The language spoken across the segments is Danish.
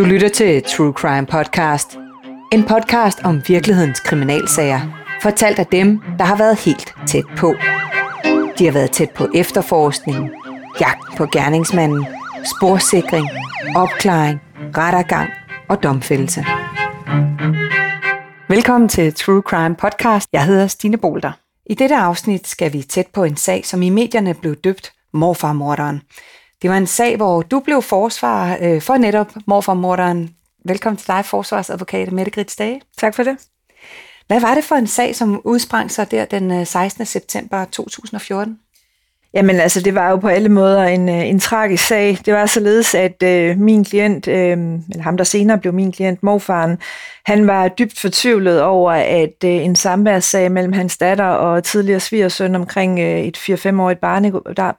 Du lytter til True Crime Podcast. En podcast om virkelighedens kriminalsager. Fortalt af dem, der har været helt tæt på. De har været tæt på efterforskningen, jagt på gerningsmanden, sporsikring, opklaring, rettergang og domfældelse. Velkommen til True Crime Podcast. Jeg hedder Stine Bolter. I dette afsnit skal vi tæt på en sag, som i medierne blev døbt Morfarmorderen. Det var en sag, hvor du blev forsvar øh, for netop morfarmorderen. Velkommen til dig, forsvarsadvokat Mette Grits Dage. Tak for det. Hvad var det for en sag, som udsprang sig der den 16. Øh, september 2014? Jamen altså, det var jo på alle måder en, øh, en tragisk sag. Det var således, at øh, min klient, øh, eller ham der senere blev min klient, morfaren, han var dybt fortvivlet over, at øh, en samværssag mellem hans datter og tidligere svigersøn omkring øh, et 4-5-årigt barn,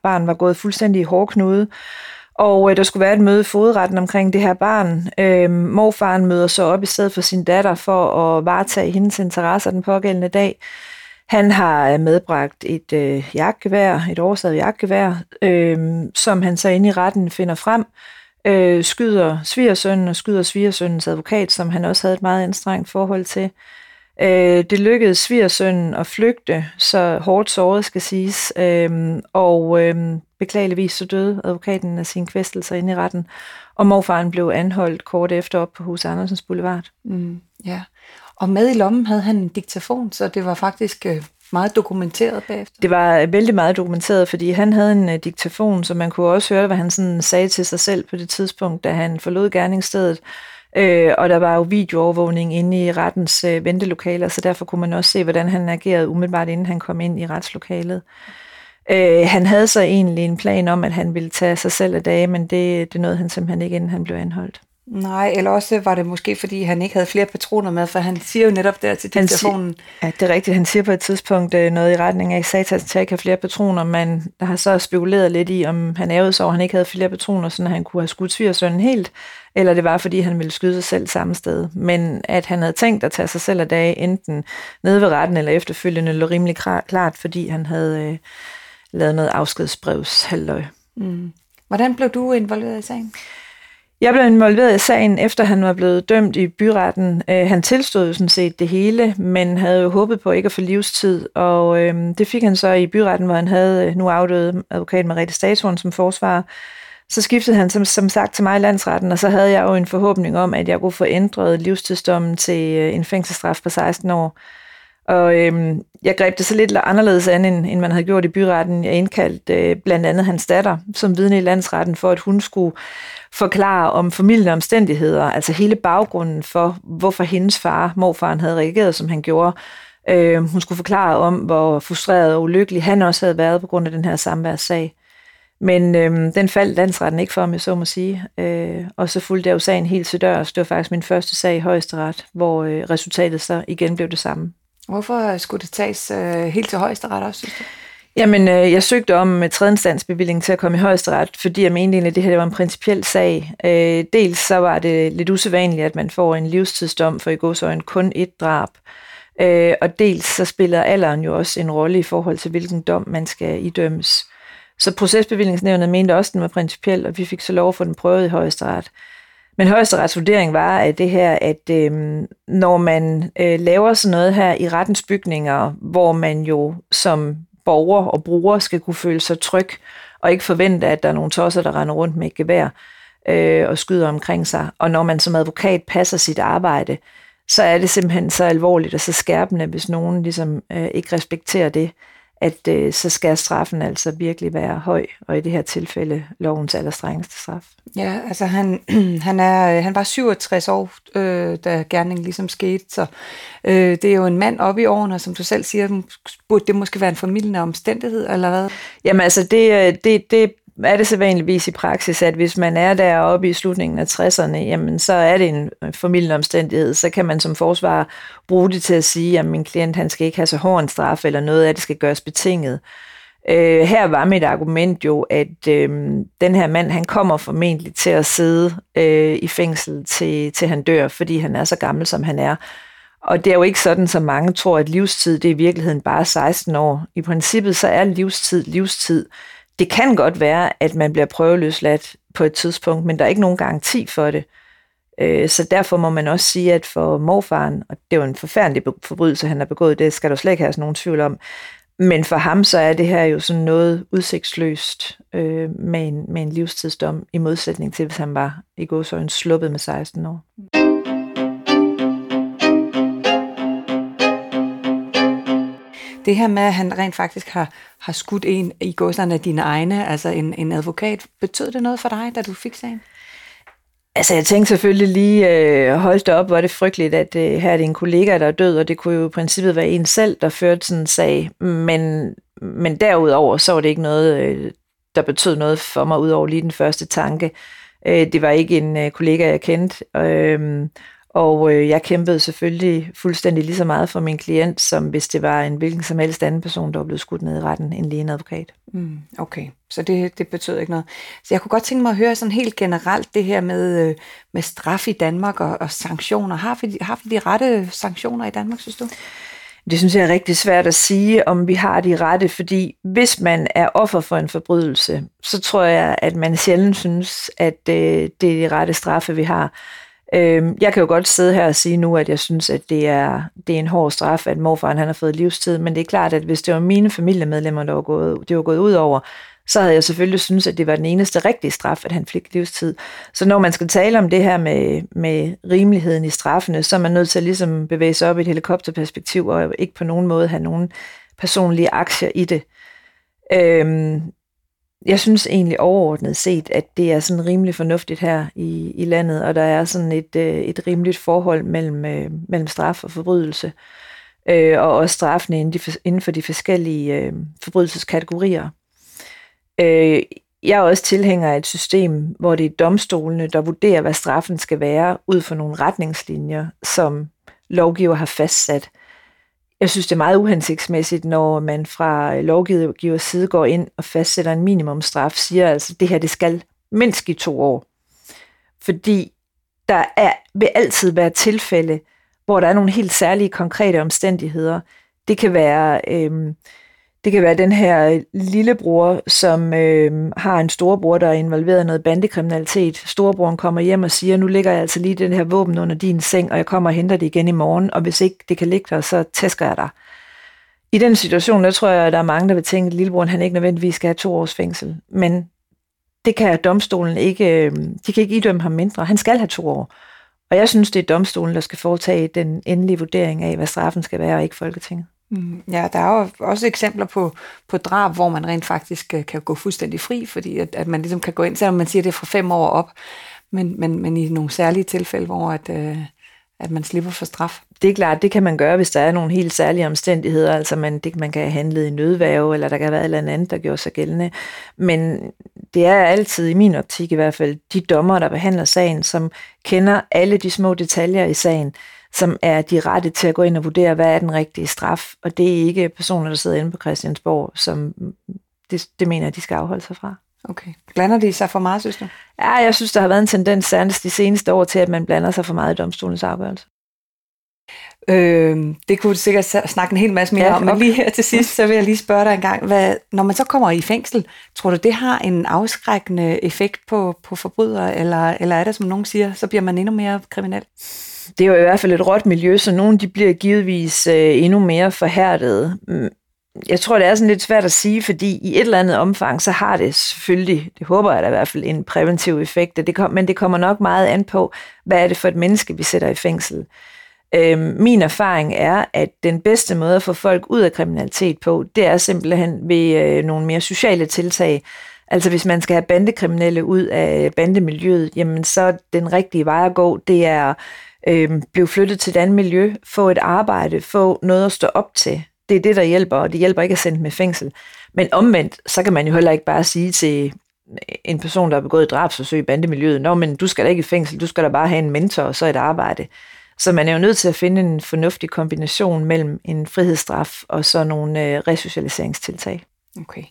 barn var gået fuldstændig i hårdknude. Og øh, der skulle være et møde i fodretten omkring det her barn. Øh, morfaren møder så op i stedet for sin datter for at varetage hendes interesser den pågældende dag. Han har øh, medbragt et øh, jagtgevær, et oversaget jagtgevær, øh, som han så inde i retten finder frem, øh, skyder svigersønnen og skyder svigersønnens advokat, som han også havde et meget anstrengt forhold til. Øh, det lykkedes svigersønnen at flygte, så hårdt såret skal siges, øh, og øh, beklageligvis så døde advokaten af sine kvæstelser inde i retten, og morfaren blev anholdt kort efter op på Hus Andersens Boulevard. Mm, ja, og med i lommen havde han en diktafon, så det var faktisk øh, meget dokumenteret bagefter. Det var øh, vældig meget dokumenteret, fordi han havde en uh, diktafon, så man kunne også høre, hvad han sådan sagde til sig selv på det tidspunkt, da han forlod gerningsstedet. Øh, og der var jo videoovervågning inde i rettens øh, ventelokaler, så derfor kunne man også se, hvordan han agerede umiddelbart, inden han kom ind i retslokalet. Øh, han havde så egentlig en plan om, at han ville tage sig selv af dage, men det, det nåede han simpelthen ikke, inden han blev anholdt. Nej, eller også var det måske, fordi han ikke havde flere patroner med, for han siger jo netop der til diktafonen. Ja, det er rigtigt. Han siger på et tidspunkt øh, noget i retning af, at Satans ikke har flere patroner, men der har så spekuleret lidt i, om han ærede sig over, at han ikke havde flere patroner, så han kunne have skudt svigersønnen helt, eller det var, fordi han ville skyde sig selv samme sted. Men at han havde tænkt at tage sig selv af dag, enten nede ved retten eller efterfølgende, lå rimelig klart, fordi han havde øh, lavet noget afskedsbrevs halvøj. Mm. Hvordan blev du involveret i sagen? Jeg blev involveret i sagen, efter han var blevet dømt i byretten. Øh, han tilstod jo sådan set det hele, men havde jo håbet på ikke at få livstid, og øh, det fik han så i byretten, hvor han havde øh, nu afdøde advokat Mariette Statoren som forsvar. Så skiftede han som, som sagt til mig i landsretten, og så havde jeg jo en forhåbning om, at jeg kunne få ændret livstidsdommen til øh, en fængselsstraf på 16 år. Og øh, jeg greb det så lidt anderledes an, end, end man havde gjort i byretten. Jeg indkaldte øh, blandt andet hans datter som vidne i landsretten, for at hun skulle forklare om familien omstændigheder, altså hele baggrunden for, hvorfor hendes far, morfaren, havde reageret, som han gjorde. Øh, hun skulle forklare om, hvor frustreret og ulykkelig han også havde været på grund af den her samværssag. Men øh, den faldt landsretten ikke for, om jeg så må sige. Øh, og så fulgte jeg jo sagen helt til dørs. Det var faktisk min første sag i højesteret, hvor øh, resultatet så igen blev det samme. Hvorfor skulle det tages øh, helt til højesteret også, synes du? Jamen, øh, jeg søgte om øh, tredjeinstansbevilling til at komme i højesteret, fordi jeg mente egentlig, at det her var en principiel sag. Øh, dels så var det lidt usædvanligt, at man får en livstidsdom for i godsøjen kun et drab. Øh, og dels så spiller alderen jo også en rolle i forhold til, hvilken dom man skal idømmes. Så procesbevillingsnævnet mente også, at den var principiel, og vi fik så lov at få den prøvet i højesteret. Men højesterets vurdering var, at det her, at øh, når man øh, laver sådan noget her i rettens bygninger, hvor man jo som borger og bruger skal kunne føle sig tryg, og ikke forvente, at der er nogle tosser, der render rundt med et gevær øh, og skyder omkring sig. Og når man som advokat passer sit arbejde, så er det simpelthen så alvorligt og så skærpende, hvis nogen ligesom øh, ikke respekterer det at øh, så skal straffen altså virkelig være høj, og i det her tilfælde lovens allerstrengeste straf. Ja, altså han, han, er, han var 67 år, øh, da gerningen ligesom skete, så øh, det er jo en mand op i årene, som du selv siger, burde det måske være en familiende omstændighed, eller hvad? Jamen altså, det, øh, det, det er det så vanligvis i praksis, at hvis man er deroppe i slutningen af 60'erne, jamen så er det en øh, familieomstændighed. Så kan man som forsvar bruge det til at sige, at min klient han skal ikke have så hård en straf, eller noget af det skal gøres betinget. Øh, her var mit argument jo, at øh, den her mand, han kommer formentlig til at sidde øh, i fængsel til, til han dør, fordi han er så gammel, som han er. Og det er jo ikke sådan, som mange tror, at livstid det er i virkeligheden bare 16 år. I princippet så er livstid livstid. Det kan godt være, at man bliver prøveløsladt på et tidspunkt, men der er ikke nogen garanti for det. Øh, så derfor må man også sige, at for morfaren, og det er jo en forfærdelig forbrydelse, han har begået, det skal der slet ikke have nogen tvivl om, men for ham så er det her jo sådan noget udsigtsløst øh, med, en, med en livstidsdom, i modsætning til, hvis han var i går så en sluppet med 16 år. Det her med, at han rent faktisk har, har skudt en i godserne af dine egne, altså en, en advokat, betød det noget for dig, da du fik sagen? Altså, jeg tænkte selvfølgelig lige, øh, holdt op, hvor det frygteligt, at øh, her er det en kollega, der er død, og det kunne jo i princippet være en selv, der førte sådan en sag. Men, men derudover, så var det ikke noget, øh, der betød noget for mig, udover lige den første tanke. Øh, det var ikke en øh, kollega, jeg kendte, øh, og øh, jeg kæmpede selvfølgelig fuldstændig lige så meget for min klient, som hvis det var en hvilken som helst anden person, der var blevet skudt ned i retten, end lige en advokat. Mm, okay, så det, det betød ikke noget. Så jeg kunne godt tænke mig at høre sådan helt generelt det her med, øh, med straf i Danmark og, og sanktioner. Har vi, har vi de rette sanktioner i Danmark, synes du? Det synes jeg er rigtig svært at sige, om vi har de rette, fordi hvis man er offer for en forbrydelse, så tror jeg, at man sjældent synes, at øh, det er de rette straffe, vi har. Øh, jeg kan jo godt sidde her og sige nu, at jeg synes, at det er, det er en hård straf, at morfaren han har fået livstid, men det er klart, at hvis det var mine familiemedlemmer, der var gået, det var gået ud over, så havde jeg selvfølgelig synes, at det var den eneste rigtige straf, at han fik livstid. Så når man skal tale om det her med, med rimeligheden i straffene, så er man nødt til ligesom at ligesom bevæge sig op i et helikopterperspektiv, og ikke på nogen måde have nogen personlige aktier i det. Øhm, jeg synes egentlig overordnet set, at det er sådan rimelig fornuftigt her i, i landet, og der er sådan et, øh, et rimeligt forhold mellem, øh, mellem straf og forbrydelse, øh, og også straffene inden, de, inden for de forskellige øh, forbrydelseskategorier. Øh, jeg er også tilhænger af et system, hvor det er domstolene, der vurderer, hvad straffen skal være, ud fra nogle retningslinjer, som lovgiver har fastsat. Jeg synes, det er meget uhensigtsmæssigt, når man fra lovgivers side går ind og fastsætter en minimumstraf, siger altså, det her det skal mindst i to år. Fordi der er, vil altid være tilfælde, hvor der er nogle helt særlige konkrete omstændigheder. Det kan være øh, det kan være den her øh, lillebror, som øh, har en storebror, der er involveret i noget bandekriminalitet. Storebroren kommer hjem og siger, nu ligger jeg altså lige den her våben under din seng, og jeg kommer og henter det igen i morgen, og hvis ikke det kan ligge der, så tæsker jeg dig. I den situation, der tror jeg, at der er mange, der vil tænke, at lillebroren han ikke nødvendigvis skal have to års fængsel. Men det kan domstolen ikke, øh, de kan ikke idømme ham mindre. Han skal have to år. Og jeg synes, det er domstolen, der skal foretage den endelige vurdering af, hvad straffen skal være, og ikke Folketinget. Mm, ja, der er jo også eksempler på, på drab, hvor man rent faktisk øh, kan gå fuldstændig fri, fordi at, at man ligesom kan gå ind, selvom man siger, at det er fra fem år op, men, men, men i nogle særlige tilfælde, hvor at, øh, at man slipper for straf. Det er klart, det kan man gøre, hvis der er nogle helt særlige omstændigheder, altså man, det, man kan have handlet i nødværve, eller der kan være et eller andet, der gjorde sig gældende. Men det er altid, i min optik i hvert fald, de dommer, der behandler sagen, som kender alle de små detaljer i sagen, som er de rette til at gå ind og vurdere, hvad er den rigtige straf. Og det er ikke personer, der sidder inde på Christiansborg, som det, det mener jeg, de skal afholde sig fra. Okay. Blander de sig for meget, synes du? Ja, jeg synes, der har været en tendens særligt de seneste år til, at man blander sig for meget i domstolens afgørelse. Øh, det kunne du sikkert snakke en hel masse mere ja, om, men lige her til sidst, så vil jeg lige spørge dig en gang, hvad, når man så kommer i fængsel, tror du, det har en afskrækkende effekt på, på forbrydere, eller, eller er det, som nogen siger, så bliver man endnu mere kriminel? Det er jo i hvert fald et råt miljø, så nogle de bliver givetvis øh, endnu mere forhærdede. Mm, jeg tror, det er sådan lidt svært at sige, fordi i et eller andet omfang, så har det selvfølgelig, det håber jeg da i hvert fald, en præventiv effekt, det kom, men det kommer nok meget an på, hvad er det for et menneske, vi sætter i fængsel. Øhm, min erfaring er, at den bedste måde at få folk ud af kriminalitet på, det er simpelthen ved øh, nogle mere sociale tiltag. Altså hvis man skal have bandekriminelle ud af bandemiljøet, jamen så den rigtige vej at gå, det er øh, blive flyttet til et andet miljø, få et arbejde, få noget at stå op til. Det er det, der hjælper, og det hjælper ikke at sende med fængsel. Men omvendt, så kan man jo heller ikke bare sige til en person, der har begået drabsforsøg i bandemiljøet, Nå, men du skal da ikke i fængsel, du skal da bare have en mentor og så et arbejde. Så man er jo nødt til at finde en fornuftig kombination mellem en frihedsstraf og så nogle øh, resocialiseringstiltag. Okay.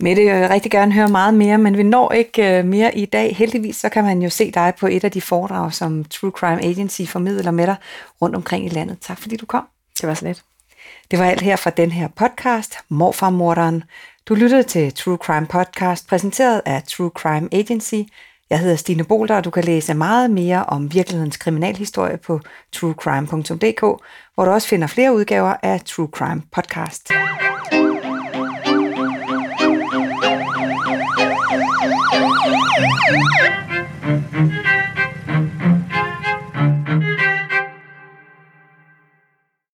Mette, jeg vil rigtig gerne høre meget mere, men vi når ikke øh, mere i dag. Heldigvis så kan man jo se dig på et af de foredrag, som True Crime Agency formidler med dig rundt omkring i landet. Tak fordi du kom. Det var så lidt. Det var alt her fra den her podcast, Morfarmorderen. Du lyttede til True Crime Podcast, præsenteret af True Crime Agency. Jeg hedder Stine Bolter, og du kan læse meget mere om virkelighedens kriminalhistorie på truecrime.dk, hvor du også finder flere udgaver af True Crime Podcast.